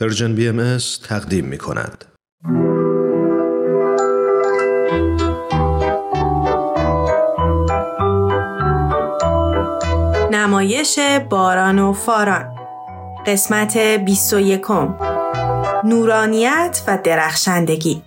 پرژن بی ام تقدیم می کند. نمایش باران و فاران. قسمت 21 نورانیت و درخشندگی.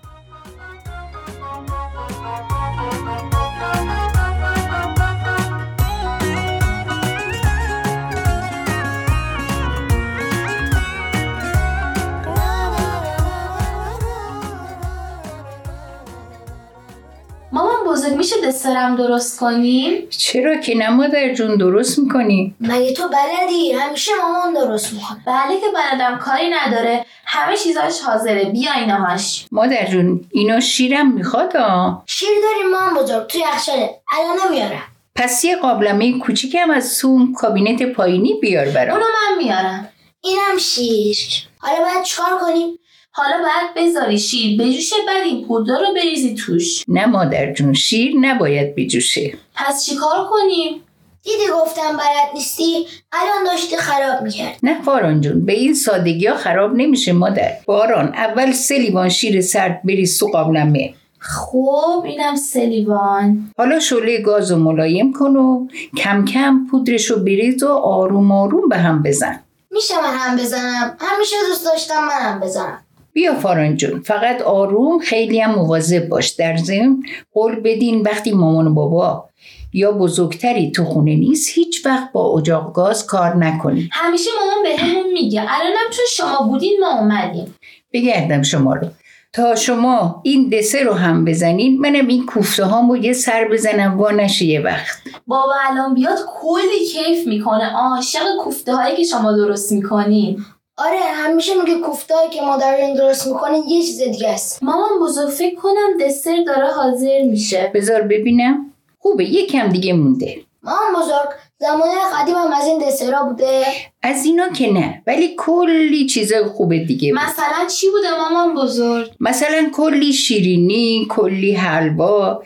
دسرم درست کنیم؟ چرا که نه مادر جون درست می‌کنی؟ مگه تو بلدی؟ همیشه مامان درست می‌کنه بله که بلدم کاری نداره. همه چیزاش حاضره. بیا اینهاش مادر جون اینا شیرم می‌خواد؟ آ شیر داریم مامان بزرگ توی یخچاله. الان نمیارم. پس یه قابلمه کوچیکم از سوم کابینت پایینی بیار برام. اونو من میارم. اینم شیر. حالا باید چکار کنیم؟ حالا باید بذاری شیر بجوشه بعد این پودر رو بریزی توش. نه مادر جون شیر نباید بجوشه. پس چیکار کنیم؟ دیدی گفتم بلد نیستی؟ الان داشتی خراب می‌کرد نه فاران جون به این سادگی ها خراب نمیشه مادر. باران اول سه لیوان شیر سرد بریز تو قابلمه خب اینم سلیوان. حالا شعله گاز و ملایم کن و کم کم پودرش رو بریز و آروم آروم به هم بزن. میشه من هم بزنم؟ همیشه دوست داشتم من هم بزنم. بیا فاران جون فقط آروم خیلی هم مواظب باش. در ضمن قول بدین وقتی مامان و بابا یا بزرگتری تو خونه نیست هیچ وقت با اجاق گاز کار نکنی همیشه مامان به همون میگه الانم چون شما بودین ما اومدیم. بگردم شما رو. تا شما این دسر رو هم بزنین منم این کوفته هامو یه سر بزنم وا نشه یه وقت. بابا الان بیاد کلی کیف می‌کنه. عاشق کوفته هایی که شما درست می‌کنین. آره همیشه میگه کوفتایی که مادرین درست می‌کنه یه چیز دیگه است. مامان بزرگ فکر کنم دسر داره حاضر میشه. بذار ببینم. خوبه یکم دیگه مونده. مامان بزرگ زمان قدیم هم از این دسرا بوده. از اینا که نه ولی کلی چیزای خوبه دیگه بود. مثلا چی بوده مامان بزرگ؟ مثلا کلی شیرینی کلی حلوا.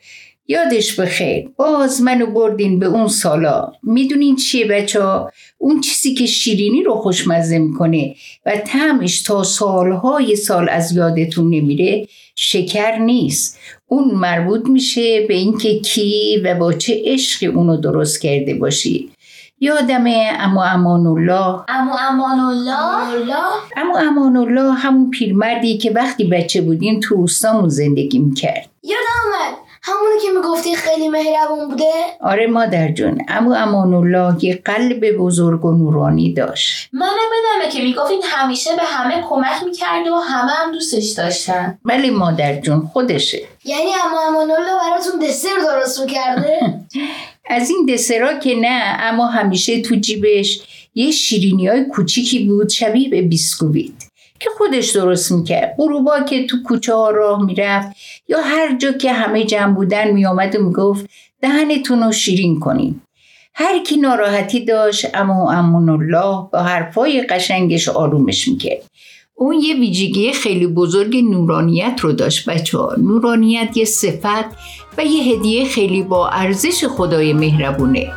یادش بخیر. باز منو بردین به اون سالا. می‌دونین چیه بچه ها؟ اون چیزی که شیرینی رو خوشمزه می‌کنه و تعمش تا سالهای سال از یادتون نمیره شکر نیست. اون مربوط میشه به اینکه کی و با چه عشقی اونو درست کرده باشی. یادمه امو امان الله امو امان الله امو امان الله همون پیرمردی که وقتی بچه بودیم تو روستامون زندگی می‌کرد. یادم همونی که می‌گفتی خیلی مهربون بوده؟ آره مادر جون اما امان الله یه قلب بزرگ و نورانی داشت. منم بدمه که می‌گفتین همیشه به همه کمک می‌کرده و همه هم دوستش داشتن. ولی مادر جون خودشه. یعنی اما امان الله براتون دسر درست می‌کرده؟ از این دسرا که نه اما همیشه تو جیبش یه شیرینی های کوچیکی بود شبیه به بیسکویت. که خودش درست می‌کرد. غروبا که تو کوچه ها راه می‌رفت یا هر جا که همه جمع بودن میآمد و می‌گفت دهنتون رو شیرین کنین. هر کی ناراحتی داشت اما امون الله با حرفای قشنگش آرومش می‌کرد. اون یه ویژگی خیلی بزرگ نورانیت رو داشت بچه ها. نورانیت یه صفت و یه هدیه خیلی با ارزش خدای مهربونه.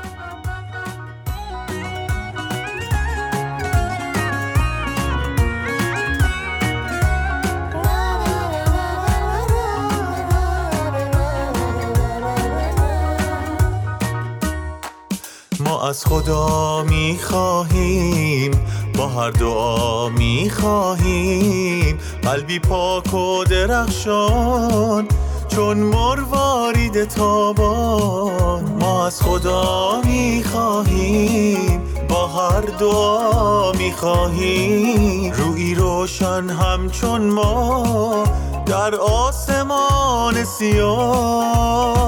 از خدا می‌خواهیم با هر دعا می‌خواهیم. قلبی پاک و درخشان چون مروارید تابان. ما از خدا می‌خواهیم با هر دعا می‌خواهیم. روی روشن همچون ما در آسمان سیاه.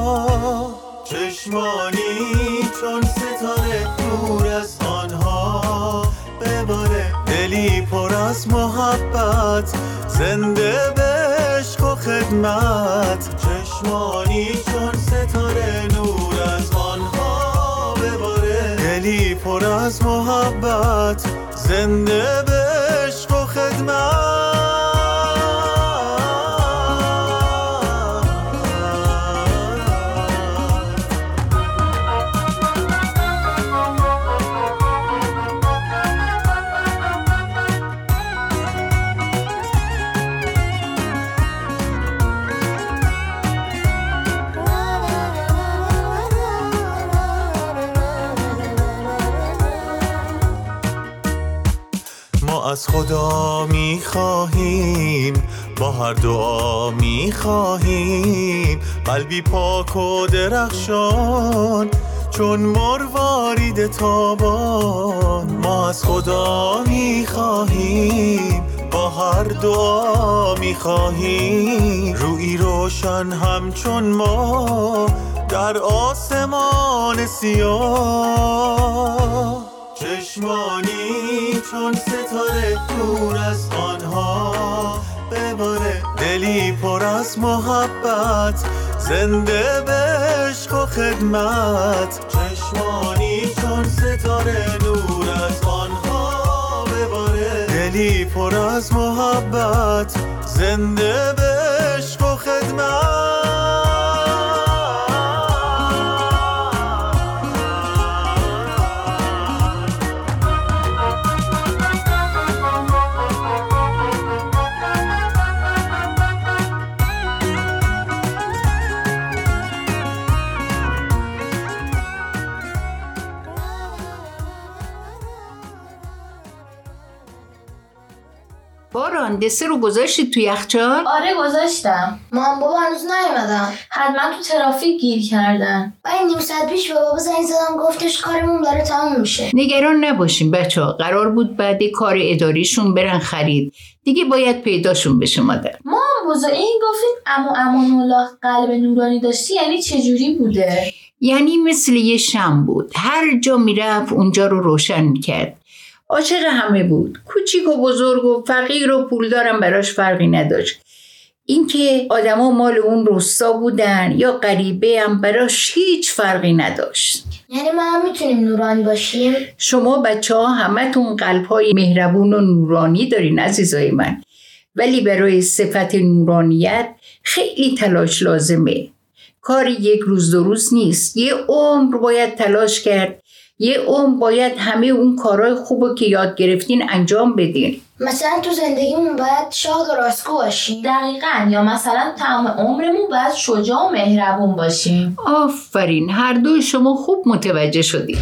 چشمانی چون از محبت زنده عشق و خدمت. چشمانی چون ستاره نور از آنها بباره. دلی پر از محبت زنده عشق و خدمت. خدا می‌خواهیم با هر دعا می‌خواهیم. قلبی پاک و درخشان چون مروارید تابان. ما از خدا می‌خواهیم با هر دعا می‌خواهیم. روی روشن همچون ما در آسمان سیاه. چشمانی چون ستاره دور از آنها. بباره دلی پر از محبت زنده به عشق و خدمت. چشمانی چون ستاره نور از آنها. بباره دلی پر از محبت زنده به دسر رو گذاشتی تو یخچال؟ آره گذاشتم. مام بابا هنوز نیومدن. حتما تو ترافیک گیر کردن. من نیم ساعت پیش به بابا زنگ زدم گفتش کارمون داره تموم میشه. نگران نباشین بچه ها قرار بود بعد کار اداریشون برن خرید. دیگه باید پیداشون بشه مادر. ما بزا این گفتین امو امان الله قلب نورانی داشتی یعنی چجوری بوده؟ یعنی مثل یه شم بود. هر جا می‌رفت اونجا رو روشن می‌کرد. عاشق همه بود. کوچیک و بزرگ و فقیر و پولدارم براش فرقی نداشت. اینکه آدما مال اون روستا بودن یا غریبه هم براش هیچ فرقی نداشت. یعنی ما هم می‌تونیم نورانی باشیم؟ شما بچه ها همتون قلب های مهربون و نورانی دارین عزیزای من. ولی برای صفت نورانیت خیلی تلاش لازمه. کاری یک روز دو روز نیست. یه عمر باید تلاش کرد یه عمر باید همه اون کارهای خوب که یاد گرفتین انجام بدین. مثلا تو زندگیمون باید شاد و راستگو باشیم. دقیقا. یا مثلا تمام عمرمون باید شجاع و مهربون باشیم. آفرین. هر دوی شما خوب متوجه شدید.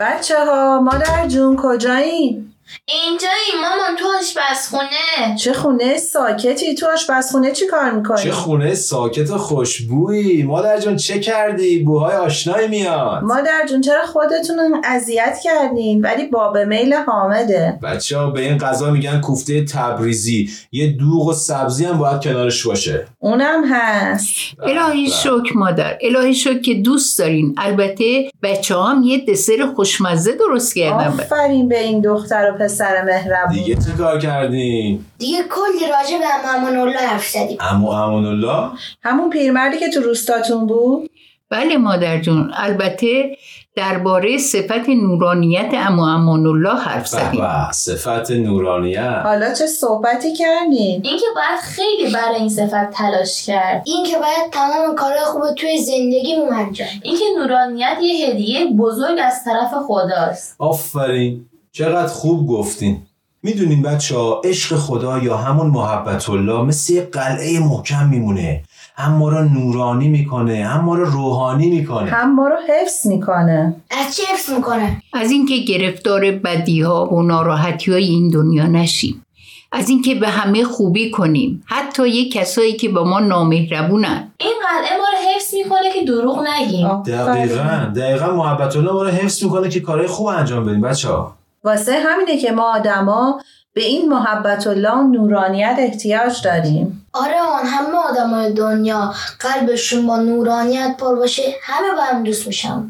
بچه ها مادر جون کجایین؟ اینجایی مامان تو آشپزخونه. چه خونه ساکتی؟ تو آشپزخونه چی کار می‌کنی؟ چه خونه ساکت و خوشبویی. مادر جان چه کردی؟ بوهای آشنایی میاد. مادر جون چرا خودتون اذیت کردین؟ ولی باب میل حامده. بچه ها به این غذا میگن کوفته تبریزی. یه دوغ و سبزی هم باید کنارش باشه. اونم هست. الهی شکر مادر. الهی شکر که دوست دارین. البته بچه هم یه دسر خوشمزه درست کردم آفرین به این دختر و پسر مهربون. دیگه چه کار کردین؟ دیگه کلی راجع به امان الله حرف زدیم. امو امان الله؟ همون پیرمردی که تو روستاتون بود؟ بله مادر جون. البته درباره صفت نورانیت امو امان الله حرف زدیم. صفت نورانیت. حالا چه صحبتی کردین؟ اینکه باید خیلی برای این صفت تلاش کرد. این که باید تمام کارهای خوب توی زندگیمون انجام. اینکه نورانیت یه هدیه بزرگ از طرف خداست. آفرین. چقدر خوب گفتین. می‌دونین بچه ها عشق خدا یا همون محبت الله مثل یه قلعه محکم میمونه. هم ما رو نورانی می‌کنه هم ما رو روحانی می‌کنه. هم ما رو حفظ می‌کنه. از چی حفظ می‌کنه؟ از اینکه گرفتار بدی ها و ناراحتی های این دنیا نشیم. از اینکه به همه خوبی کنیم. حتی یه کسایی که با ما نامهربونن. این قلعه ما رو حفظ می‌کنه که دروغ نگیم. دقیقا دقیقا محبت الله ما رو حفظ می‌کنه که کارهای خوب انجام بدیم بچه ها واسه همینه که ما آدما به این محبت الله و نورانیت احتیاج داریم. آره آن همه آدمای دنیا قلبشون با نورانیت پر باشه همه با هم دوست میشن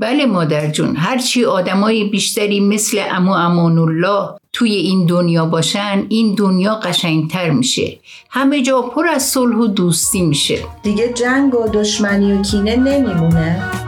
بله مادر جون هرچی آدمای بیشتری مثل امو امان الله توی این دنیا باشن این دنیا قشنگتر میشه. همه جا پر از صلح و دوستی میشه. دیگه جنگ و دشمنی و کینه نمیمونه.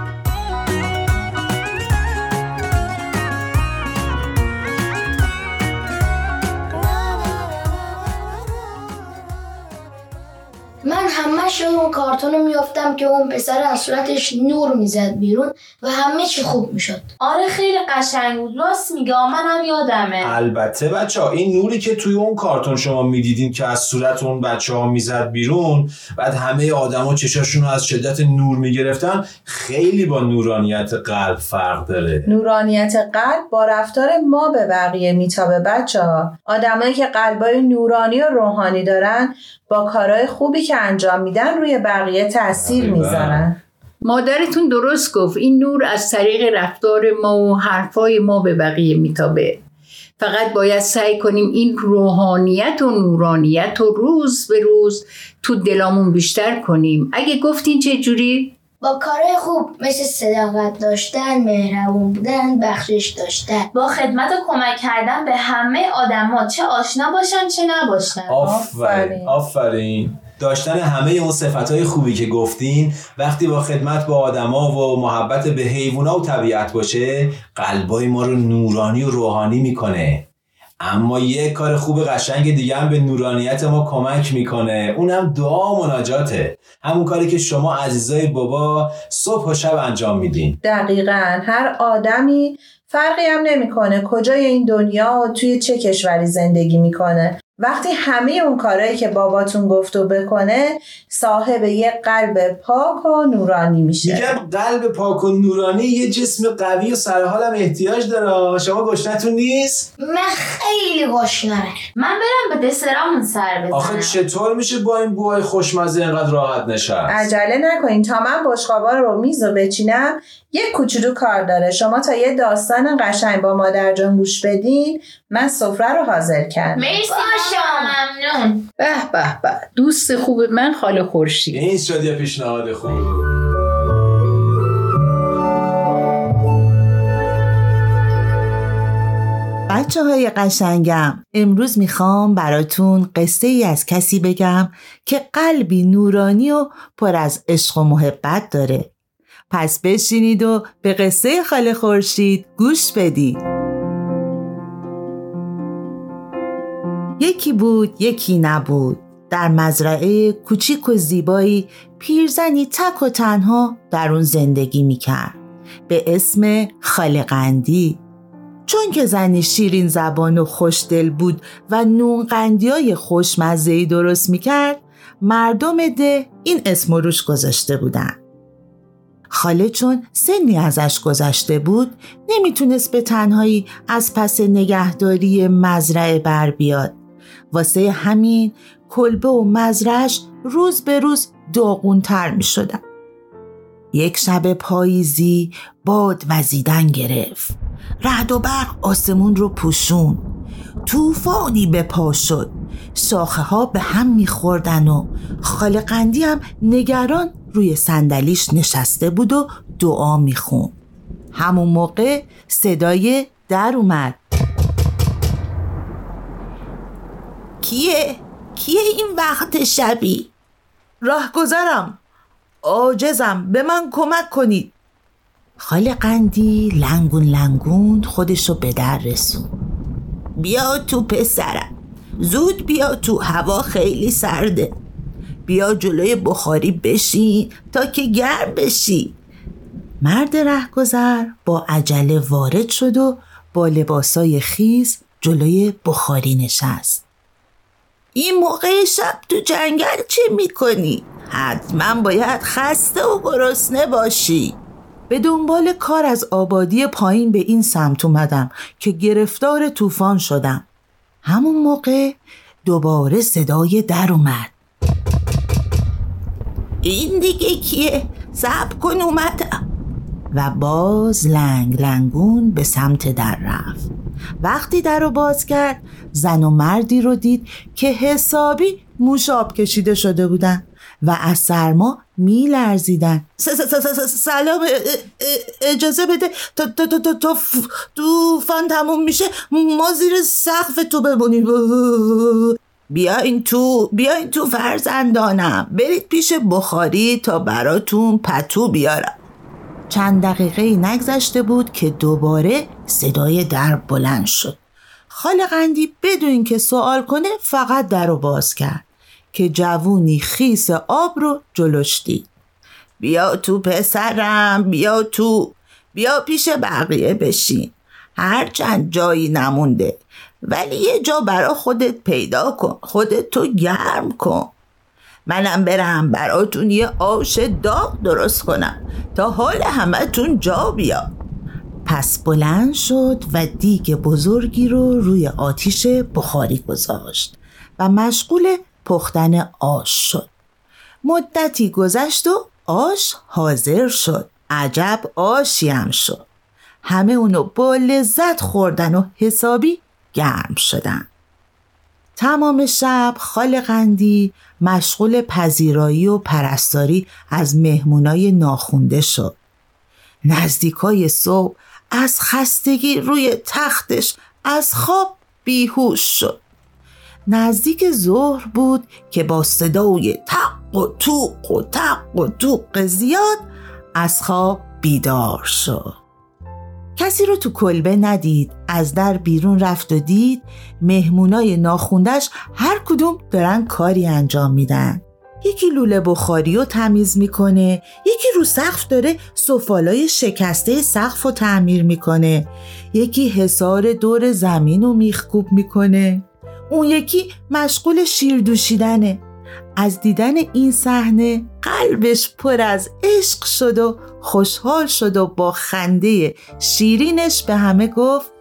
کارتون رو میافتم که اون پسر از صورتش نور می‌زد بیرون و همه چی خوب می‌شد. آره خیلی قشنگ بود. راست میگه منم یادمه. البته بچه ها این نوری که توی اون کارتون شما می‌دیدین که از صورت اون بچه ها می‌زد بیرون بعد همه آدما چشاشون رو از شدت نور می‌گرفتن خیلی با نورانیت قلب فرق داره. نورانیت قلب با رفتار ما به بقیه میتابه بچه ها. آدمایی که قلبای نورانی و روحانی دارن با کارهای خوبی که انجام میدن روی بقیه تاثیر دقیقاً. می‌ذارن مادرتون درست گفت این نور از طریق رفتار ما و حرفای ما به بقیه میتابه فقط باید سعی کنیم این روحانیت و نورانیت و روز به روز تو دلامون بیشتر کنیم اگه گفتین چه جوری؟ با کارهای خوب مثل صداقت داشتن مهربون بودن بخشش داشتن با خدمت و کمک کردن به همه آدما چه آشنا باشن چه نباشن آفرین آفرین. داشتن همه اون صفتهای خوبی که گفتین وقتی با خدمت به آدما و محبت به حیوونا و طبیعت باشه قلبای ما رو نورانی و روحانی می‌کنه. اما یه کار خوب قشنگ دیگه هم به نورانیت ما کمک می‌کنه. اونم دعا و مناجاته. همون کاری که شما عزیزای بابا صبح و شب انجام میدین. دقیقا. هر آدمی فرقی هم نمی‌کنه کجای این دنیا و توی چه کشوری زندگی می‌کنه. وقتی همه اون کارهایی که باباتون گفت و بکنه صاحب یه قلب پاک و نورانی میشه. میگم قلب پاک و نورانی یه جسم قوی و سرحالم احتیاج داره. شما گشنتون نیست؟ من خیلی گشنمه. من برم به دسرامون سر آخه بزنم چطور میشه با این بوهای خوشمزه اینقدر راحت نشست؟ عجله نکنین. تا من بشقابا رو میز و بچینم یک کوچولو کار داره. شما تا یه داستان قشنگ با مادر جان گوش بدین من سفره رو حاضر کردم. مرسی ماما، ممنون. به به به. دوست خوب من خاله خورشید. این شد یه پیشنهاد خوب بچه های قشنگم امروز می‌خوام براتون قصه ای از کسی بگم که قلبی نورانی و پر از عشق و محبت داره. پس بشینید و به قصه خاله خورشید گوش بدید. یکی بود یکی نبود. در مزرعه کوچیک و زیبایی پیرزنی تک و تنها در اون زندگی می‌کرد. به اسم خالقندی چون که زنی شیرین زبان و خوشدل بود و نون قندی های درست می‌کرد مردم ده این اسم روش گذاشته بودن. خاله چون سنی ازش گذشته بود نمی‌تونست به تنهایی از پس نگهداری مزرعه بر بیاد. واسه همین کلبه و مزرعش روز به روز داغونتر می شدن. یک شب پاییزی باد وزیدن گرفت. رعد و برق آسمون رو پوشون. طوفانی به پا شد. شاخه ها به هم میخوردن و خالقندی هم نگران روی صندلیش نشسته بود و دعا میخون همون موقع صدای در اومد. کیه؟ کیه این وقت شبی؟ راه گذرم عاجزم. به من کمک کنید. خاله قندی لنگون لنگون خودشو به در رسون. بیا تو پسرم. زود بیا تو هوا خیلی سرده. بیا جلوی بخاری بشین تا که گرم بشی. مرد رهگذر با عجله وارد شد و با لباسای خیز جلوی بخاری نشست. این موقع شب تو جنگل چه می‌کنی؟ حتما باید خسته و گرسنه باشی. به دنبال کار از آبادی پایین به این سمت اومدم که گرفتار طوفان شدم. همون موقع دوباره صدای در اومد. این دیگه کیه؟ سب کن اومدم. و باز لنگ لنگون به سمت در رفت. وقتی در رو باز کرد زن و مردی رو دید که حسابی موشاب کشیده شده بودن و از سرما می لرزیدن سلام اجازه بده تا تا تموم میشه ما زیر سقف تو بمونیم. بیاین تو بیاین تو فرزندانم برید پیش بخاری تا براتون پتو بیارم. چند دقیقه نگذشته بود که دوباره صدای در بلند شد. خالقندی بدون که سوال کنه فقط در رو باز کرد که جوونی خیس آب رو جلوش دید. بیا تو پسرم بیا تو بیا پیش بقیه بشین. هرچند جایی نمونده ولی یه جا برا خودت پیدا کن خودت تو گرم کن. منم برم براتون یه آش داغ درست کنم تا حال همتون جا بیا پس بلند شد و دیگ بزرگی رو روی آتیش بخاری گذاشت و مشغول پختن آش شد. مدتی گذشت و آش حاضر شد. عجب آشی هم شد. همه اونو با لذت خوردن و حسابی گرم شدن. تمام شب خال قندی مشغول پذیرایی و پرستاری از مهمونای ناخونده شد. نزدیکای صبح از خستگی روی تختش از خواب بیهوش شد. نزدیک ظهر بود که با صدای تق و توق و تق و توق زیاد از خواب بیدار شد. کسی رو تو کلبه ندید از در بیرون رفت و دید مهمونای ناخوندش هر کدوم دارن کاری انجام میدن. یکی لوله بخاری رو تمیز می‌کنه یکی رو سقف داره سفالای شکسته سقف رو تعمیر می‌کنه. یکی حسار دور زمین رو میخکوب می‌کنه. اون یکی مشغول شیر دوشیدنه از دیدن این صحنه قلبش پر از عشق شد و خوشحال شد و با خنده شیرینش به همه گفت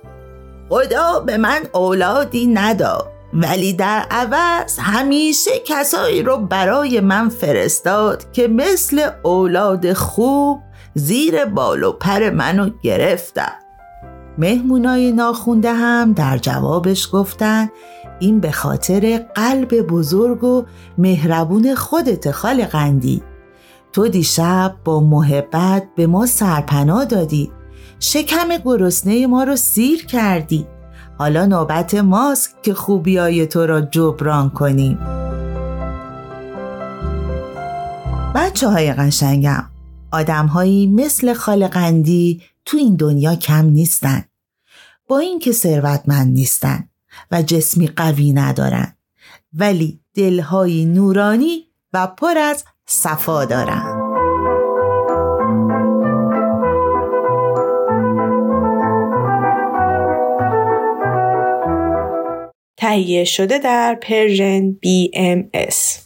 خدا به من اولادی نداد ولی در عوض همیشه کسایی رو برای من فرستاد که مثل اولاد خوب زیر بال و پر منو گرفتن. مهمونای ناخونده هم در جوابش گفتن این به خاطر قلب بزرگ و مهربون خودت خال قندی تو دیشب با محبت به ما سرپناه دادی. شکم گرسنه ما رو سیر کردی. حالا نوبت ماست که خوبیای تو را جبران کنیم. بچه های قشنگم آدم هایی مثل خال قندی تو این دنیا کم نیستن. با اینکه ثروتمند نیستن. و جسمی قوی ندارن. ولی دلهایی نورانی و پر از صفا دارن. تهیه شده در پرژن BMS